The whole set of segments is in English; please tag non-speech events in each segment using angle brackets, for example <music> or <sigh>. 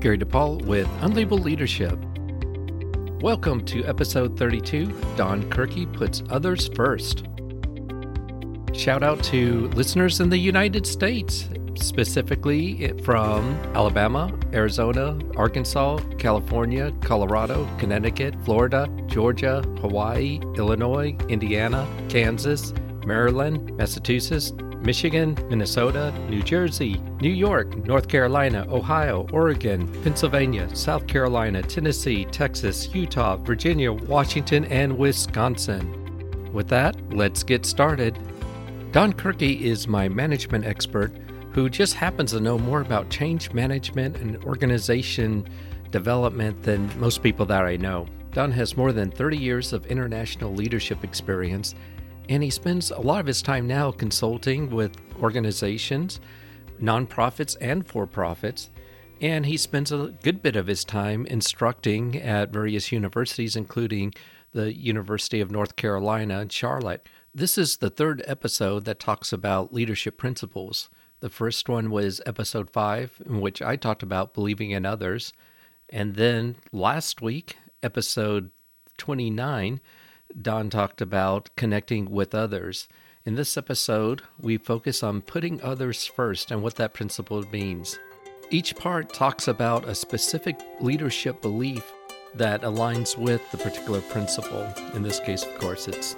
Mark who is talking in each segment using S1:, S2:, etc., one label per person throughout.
S1: Gary DePaul with Unlabeled Leadership. Welcome to episode 32 Don Kirky Puts Others First. Shout out to listeners in the United States, specifically from Alabama, Arizona, Arkansas, California, Colorado, Connecticut, Florida, Georgia, Hawaii, Illinois, Indiana, Kansas, Maryland, Massachusetts, Michigan, Minnesota, New Jersey, New York, North Carolina, Ohio, Oregon, Pennsylvania, South Carolina, Tennessee, Texas, Utah, Virginia, Washington, and Wisconsin. With that, let's get started. Don Kirky is my management expert who just happens to know more about change management and organization development than most people that I know. Don has more than 30 years of international leadership experience and he spends a lot of his time now consulting with organizations, nonprofits, and for profits. And he spends a good bit of his time instructing at various universities, including the University of North Carolina in Charlotte. This is the third episode that talks about leadership principles. The first one was episode five, in which I talked about believing in others. And then last week, episode 29, Don talked about connecting with others. In this episode, we focus on putting others first and what that principle means. Each part talks about a specific leadership belief that aligns with the particular principle. In this case, of course, it's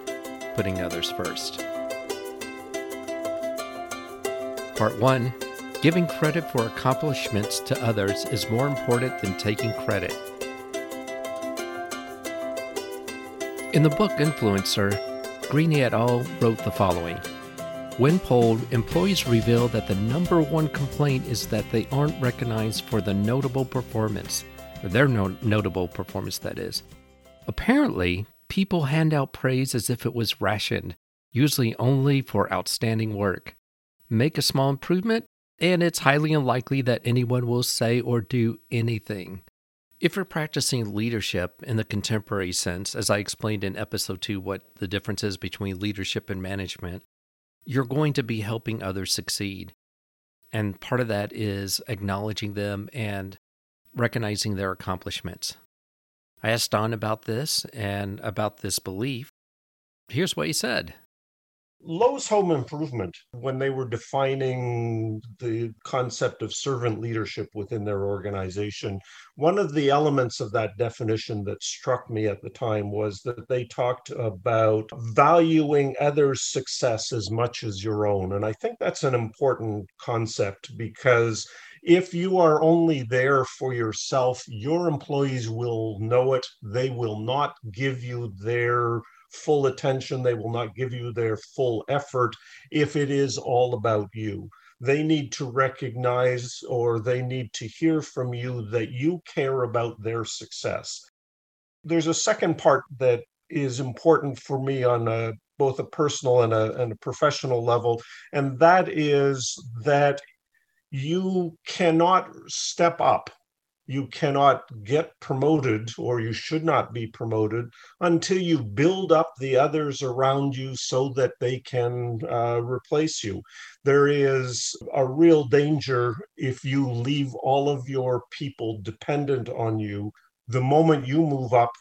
S1: putting others first. Part 1 Giving credit for accomplishments to others is more important than taking credit. In the book Influencer, Grenny et al. wrote the following When polled, employees reveal that the number one complaint is that they aren't recognized for the notable performance, or their no- notable performance, that is. Apparently, people hand out praise as if it was rationed, usually only for outstanding work. Make a small improvement, and it's highly unlikely that anyone will say or do anything. If you're practicing leadership in the contemporary sense, as I explained in episode two, what the difference is between leadership and management, you're going to be helping others succeed. And part of that is acknowledging them and recognizing their accomplishments. I asked Don about this and about this belief. Here's what he said
S2: Lowe's Home Improvement, when they were defining the concept of servant leadership within their organization, one of the elements of that definition that struck me at the time was that they talked about valuing others' success as much as your own. And I think that's an important concept because if you are only there for yourself, your employees will know it. They will not give you their full attention. They will not give you their full effort if it is all about you. They need to recognize or they need to hear from you that you care about their success. There's a second part that is important for me on a, both a personal and a, and a professional level, and that is that you cannot step up you cannot get promoted or you should not be promoted until you build up the others around you so that they can uh, replace you. There is a real danger if you leave all of your people dependent on you. The moment you move up,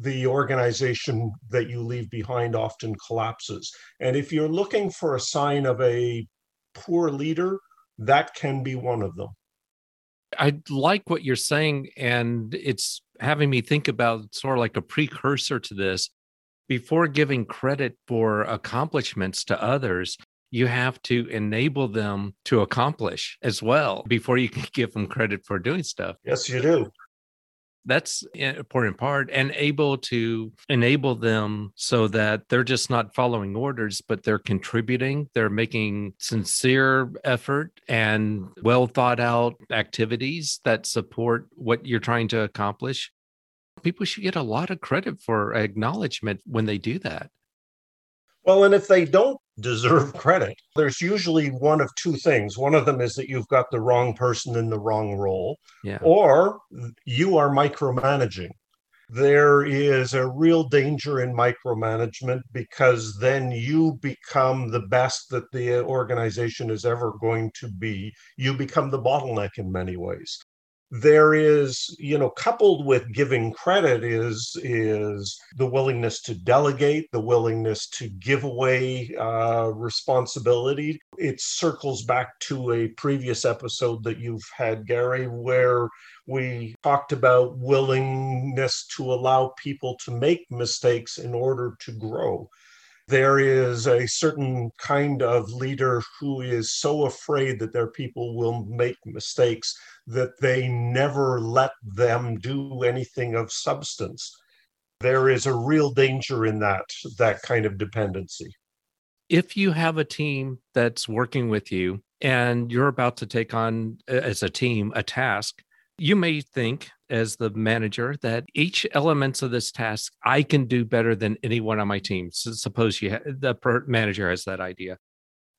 S2: the organization that you leave behind often collapses. And if you're looking for a sign of a poor leader, that can be one of them.
S1: I like what you're saying, and it's having me think about sort of like a precursor to this. Before giving credit for accomplishments to others, you have to enable them to accomplish as well before you can <laughs> give them credit for doing stuff.
S2: Yes, you do
S1: that's important part and able to enable them so that they're just not following orders but they're contributing they're making sincere effort and well thought out activities that support what you're trying to accomplish. People should get a lot of credit for acknowledgement when they do that
S2: well, and if they don't deserve credit, there's usually one of two things. One of them is that you've got the wrong person in the wrong role, yeah. or you are micromanaging. There is a real danger in micromanagement because then you become the best that the organization is ever going to be. You become the bottleneck in many ways. There is you know coupled with giving credit is is the willingness to delegate the willingness to give away uh, responsibility. It circles back to a previous episode that you've had gary where we talked about willingness to allow people to make mistakes in order to grow there is a certain kind of leader who is so afraid that their people will make mistakes that they never let them do anything of substance. There is a real danger in that, that kind of dependency.
S1: If you have a team that's working with you and you're about to take on as a team a task, you may think as the manager that each elements of this task I can do better than anyone on my team. So suppose you ha- the per- manager has that idea.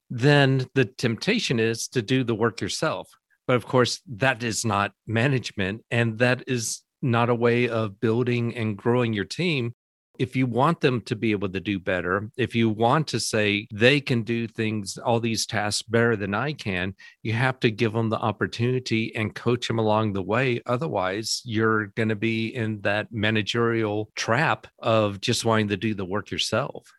S1: Then the temptation is to do the work yourself. But of course, that is not management, and that is not a way of building and growing your team if you want them to be able to do better, if you want to say they can do things, all these tasks better than I can, you have to give them the opportunity and coach them along the way. Otherwise, you're going to be in that managerial trap of just wanting to do the work yourself.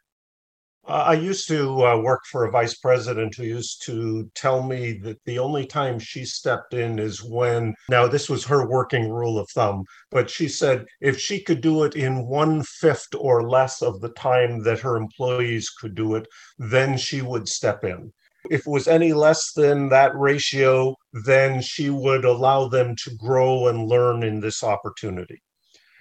S2: I used to uh, work for a vice president who used to tell me that the only time she stepped in is when, now, this was her working rule of thumb, but she said if she could do it in one fifth or less of the time that her employees could do it, then she would step in. If it was any less than that ratio, then she would allow them to grow and learn in this opportunity.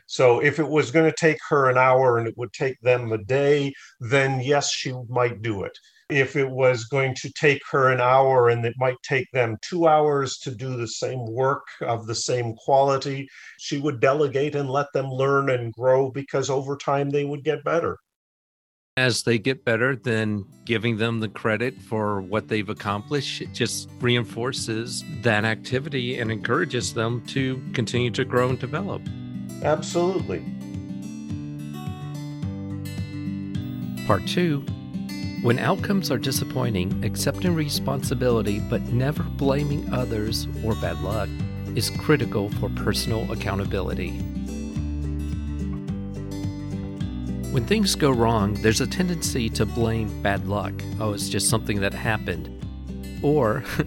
S2: So if it was going to take her an hour and it would take them a day, then yes, she might do it. If it was going to take her an hour and it might take them two hours to do the same work of the same quality, she would delegate and let them learn and grow because over time they would get better
S1: as they get better, then giving them the credit for what they've accomplished it just reinforces that activity and encourages them to continue to grow and develop.
S2: Absolutely.
S1: Part two When outcomes are disappointing, accepting responsibility but never blaming others or bad luck is critical for personal accountability. When things go wrong, there's a tendency to blame bad luck. Oh, it's just something that happened. Or <laughs>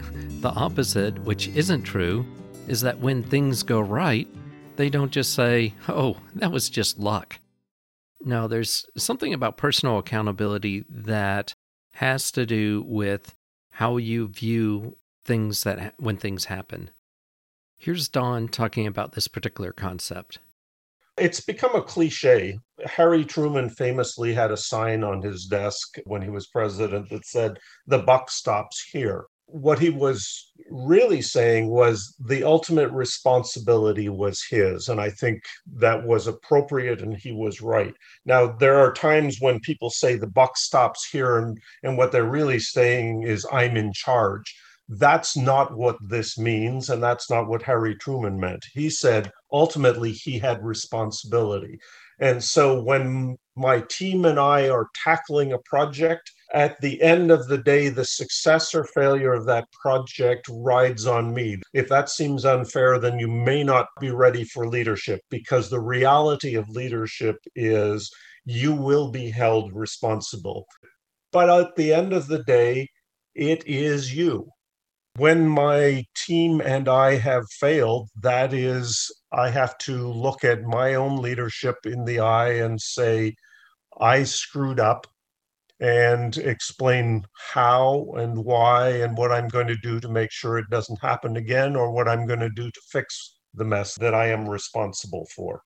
S1: the opposite, which isn't true, is that when things go right, they don't just say, oh, that was just luck. No, there's something about personal accountability that has to do with how you view things that when things happen. Here's Don talking about this particular concept.
S2: It's become a cliche. Harry Truman famously had a sign on his desk when he was president that said, The buck stops here what he was really saying was the ultimate responsibility was his. And I think that was appropriate and he was right. Now, there are times when people say the buck stops here, and, and what they're really saying is, I'm in charge. That's not what this means. And that's not what Harry Truman meant. He said ultimately he had responsibility. And so when my team and I are tackling a project, at the end of the day, the success or failure of that project rides on me. If that seems unfair, then you may not be ready for leadership because the reality of leadership is you will be held responsible. But at the end of the day, it is you. When my team and I have failed, that is, I have to look at my own leadership in the eye and say, I screwed up and explain how and why and what I'm going to do to make sure it doesn't happen again or what I'm going to do to fix the mess that I am responsible for.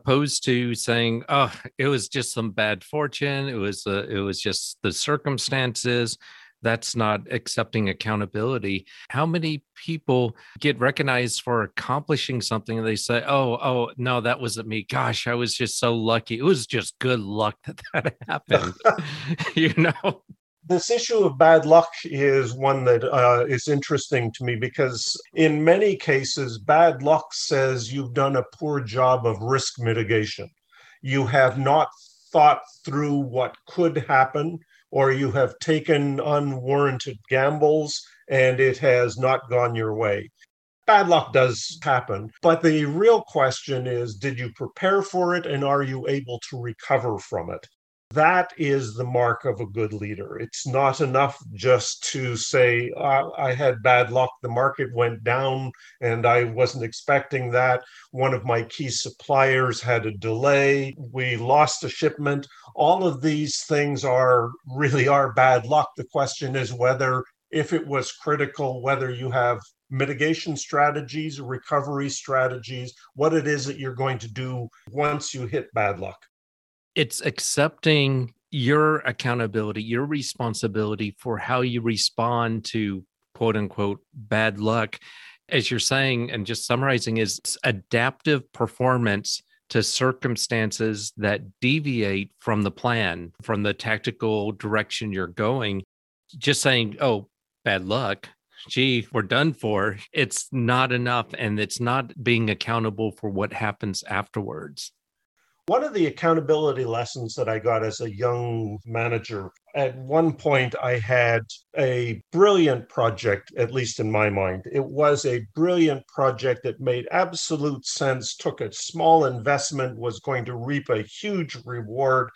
S1: Opposed to saying, "Oh, it was just some bad fortune. It was uh, it was just the circumstances that's not accepting accountability. How many people get recognized for accomplishing something and they say oh oh no that wasn't me. Gosh i was just so lucky. It was just good luck <laughs> that that happened <laughs> you know?
S2: This issue of bad luck is one that uh, is interesting to me because in many cases bad luck says you've done a poor job of risk mitigation. You have not thought through what could happen or you have taken unwarranted gambles and it has not gone your way. bad luck does happen. But the real question is did you prepare for it and are you able to recover from it? That is the mark of a good leader. It's not enough just to say, I had bad luck, the market went down, and I wasn't expecting that. One of my key suppliers had a delay. We lost a shipment. All of these things are really are bad luck. The question is whether, if it was critical, whether you have mitigation strategies, recovery strategies, what it is that you're going to do once you hit bad luck
S1: it's accepting your accountability, your responsibility for how you respond to quote unquote bad luck. As you're saying, and just summarizing, is adaptive performance to circumstances that deviate from the plan, from the tactical direction you're going. Just saying, oh, bad luck, gee, we're done for. It's not enough. And it's not being accountable for what happens afterwards.
S2: One of the accountability lessons that I got as a young manager, at one point I had a brilliant project, at least in my mind. It was a brilliant project that made absolute sense, took a small investment, was going to reap a huge reward.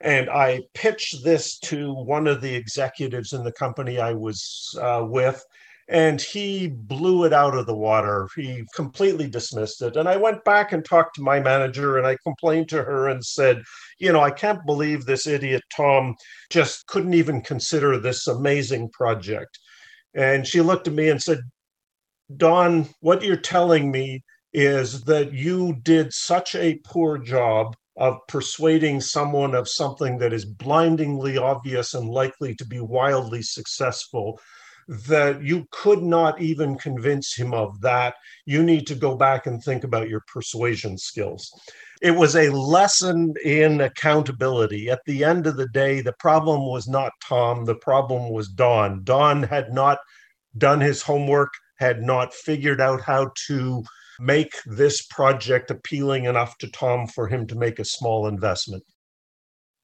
S2: And I pitched this to one of the executives in the company I was uh, with and he blew it out of the water. He completely dismissed it. And I went back and talked to my manager and I complained to her and said, You know, I can't believe this idiot Tom just couldn't even consider this amazing project. And she looked at me and said, Don, what you're telling me is that you did such a poor job of persuading someone of something that is blindingly obvious and likely to be wildly successful that you could not even convince him of that. You need to go back and think about your persuasion skills. It was a lesson in accountability. At the end of the day, the problem was not Tom, the problem was Don. Don had not done his homework, had not figured out how to make this project appealing enough to Tom for him to make a small investment.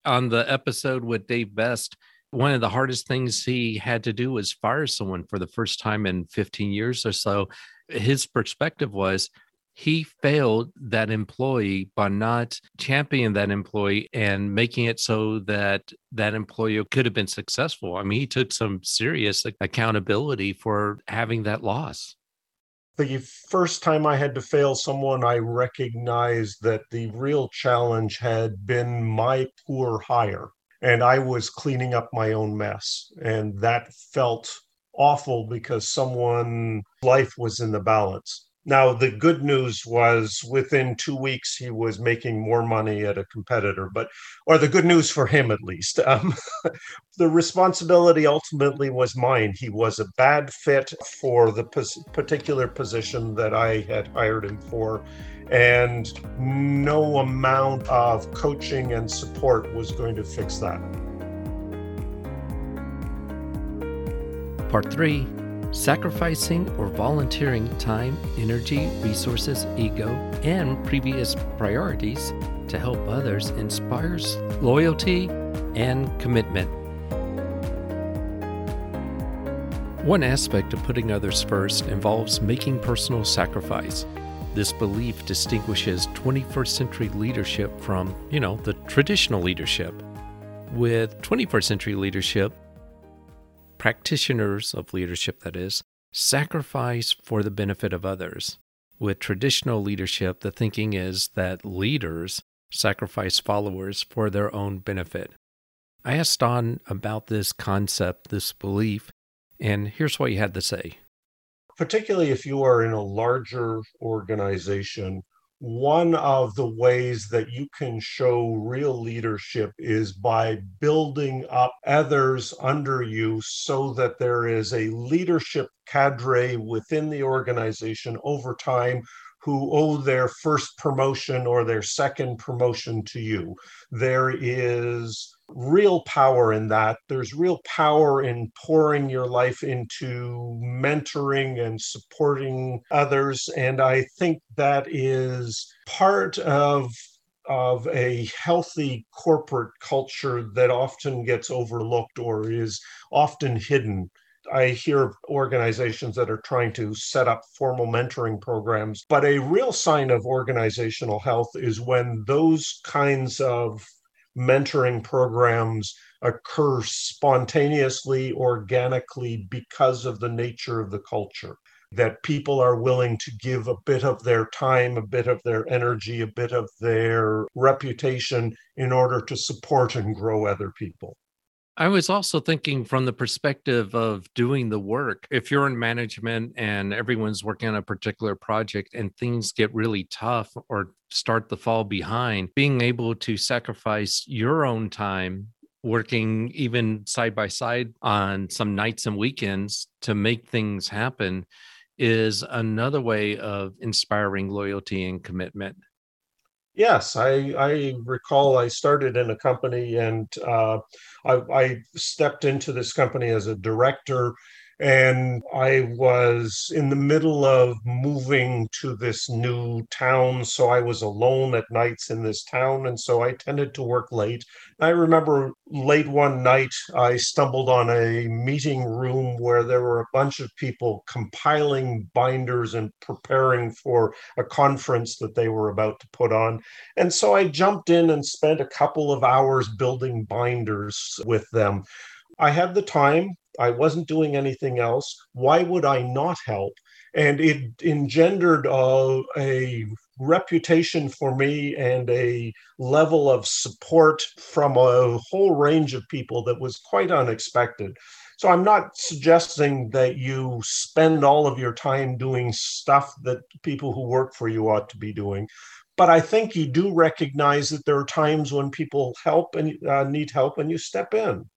S1: On the episode with Dave Best, one of the hardest things he had to do was fire someone for the first time in 15 years or so. His perspective was he failed that employee by not championing that employee and making it so that that employee could have been successful. I mean, he took some serious accountability for having that loss.
S2: The first time I had to fail someone, I recognized that the real challenge had been my poor hire and I was cleaning up my own mess. And that felt awful because someone life was in the balance. Now, the good news was within two weeks, he was making more money at a competitor, but, or the good news for him at least. <laughs> Um, the responsibility ultimately was mine. He was a bad fit for the pos- particular position that I had hired him for and no amount of coaching and support was going to fix that.
S1: Part three sacrificing or volunteering time, energy, resources, ego, and previous priorities to help others inspires loyalty and commitment. One aspect of putting others first involves making personal sacrifice. This belief distinguishes 21st century leadership from, you know, the traditional leadership. With 21st century leadership, practitioners of leadership, that is, sacrifice for the benefit of others. With traditional leadership, the thinking is that leaders sacrifice followers for their own benefit. I asked Don about this concept, this belief, and here's what he had to say
S2: particularly if you are in a larger organization, one of the ways that you can show real leadership is by building up others under you so that there is a leadership cadre within the organization over time who owe their first promotion or their second promotion to you. There is real power in that. There's real power in pouring your life into mentoring and supporting others. And I think that is part of of a healthy corporate culture that often gets overlooked or is often hidden I hear organizations that are trying to set up formal mentoring programs. But a real sign of organizational health is when those kinds of mentoring programs occur spontaneously, organically, because of the nature of the culture. That people are willing to give a bit of their time, a bit of their energy, a bit of their reputation in order to support and grow other people.
S1: I was also thinking from the perspective of doing the work. If you're in management and everyone's working on a particular project and things get really tough or start to fall behind, being able to sacrifice your own time working even side by side on some nights and weekends to make things happen is another way of inspiring loyalty and commitment.
S2: Yes, I, I recall I started in a company and uh, I, I stepped into this company as a director and I was in the middle of moving to this new town. So I was alone at nights in this town. And so I tended to work late. I remember late one night, I stumbled on a meeting room where there were a bunch of people compiling binders and preparing for a conference that they were about to put on. And so I jumped in and spent a couple of hours building binders with them. I had the time. I wasn't doing anything else. Why would I not help? And it engendered a, a reputation for me and a level of support from a whole range of people that was quite unexpected. So I'm not suggesting that you spend all of your time doing stuff that people who work for you ought to be doing. But I think you do recognize that there are times when people help and uh, need help and you step in.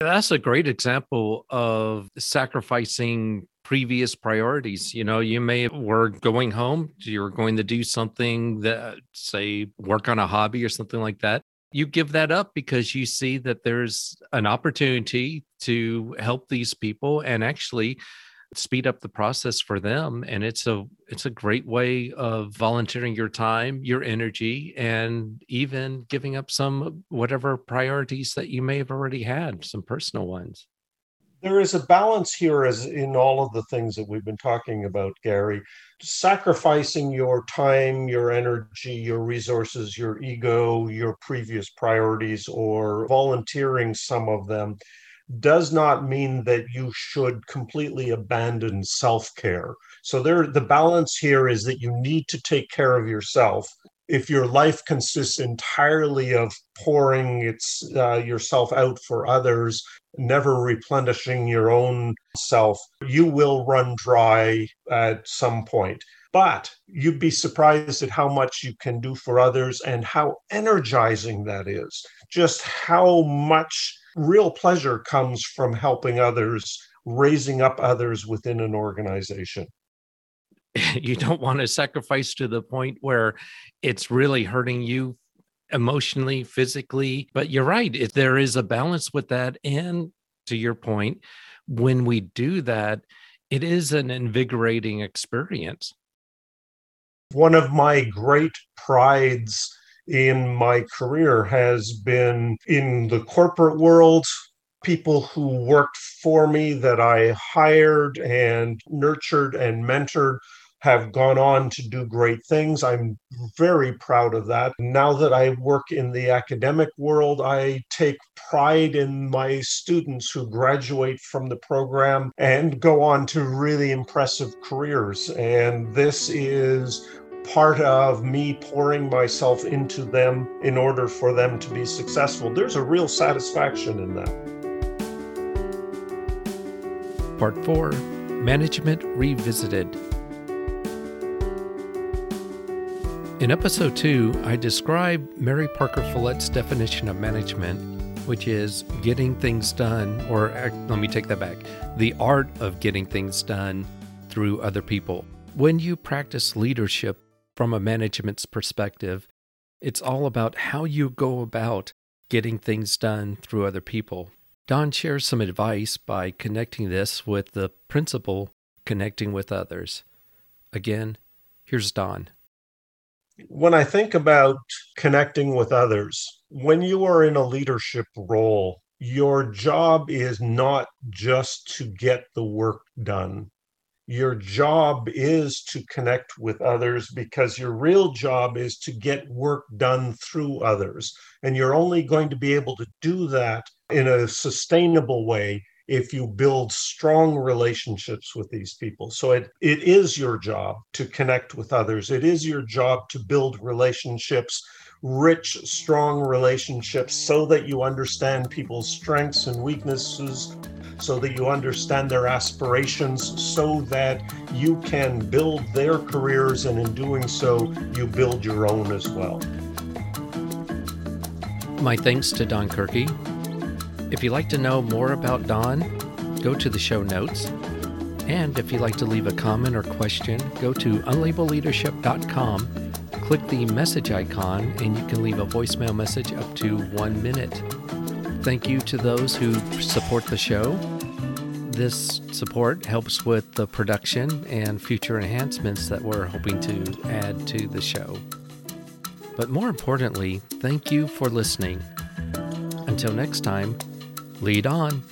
S1: That's a great example of sacrificing previous priorities. You know, you may were going home, you're going to do something that, say, work on a hobby or something like that. You give that up because you see that there's an opportunity to help these people and actually speed up the process for them and it's a it's a great way of volunteering your time your energy and even giving up some whatever priorities that you may have already had some personal ones.
S2: There is a balance here as in all of the things that we've been talking about gary. Sacrificing your time your energy your resources your ego your previous priorities or volunteering some of them does not mean that you should completely abandon self-care. So there the balance here is that you need to take care of yourself. If your life consists entirely of pouring its uh, yourself out for others, never replenishing your own self, you will run dry at some point. But you'd be surprised at how much you can do for others and how energizing that is. Just how much real pleasure comes from helping others, raising up others within an organization. <laughs>
S1: You don't want to sacrifice to the point where it's really hurting you emotionally, physically. But you're right, if there is a balance with that. And to your point, when we do that, it is an invigorating experience.
S2: One of my great prides in my career has been in the corporate world, people who worked for me that I hired and nurtured and mentored have gone on to do great things. I'm very proud of that. Now that I work in the academic world, I take pride in my students who graduate from the program and go on to really impressive careers. And this is part of me pouring myself into them in order for them to be successful. There's a real satisfaction in that.
S1: Part 4 Management Revisited. In episode 2, I describe Mary Parker Follett's definition of management, which is getting things done, or uh, let me take that back the art of getting things done through other people. When you practice leadership from a management's perspective, it's all about how you go about getting things done through other people. Don shares some advice by connecting this with the principle connecting with others. Again, here's Don.
S2: When I think about connecting with others, when you are in a leadership role, your job is not just to get the work done. Your job is to connect with others because your real job is to get work done through others. And you're only going to be able to do that in a sustainable way if you build strong relationships with these people. So it, it is your job to connect with others. It is your job to build relationships, rich, strong relationships, so that you understand people's strengths and weaknesses, so that you understand their aspirations, so that you can build their careers. And in doing so, you build your own as well.
S1: My thanks to Don Kirky if you'd like to know more about Don, go to the show notes. And if you'd like to leave a comment or question, go to unlabelleadership.com, click the message icon, and you can leave a voicemail message up to one minute. Thank you to those who support the show. This support helps with the production and future enhancements that we're hoping to add to the show. But more importantly, thank you for listening. Until next time, Lead on.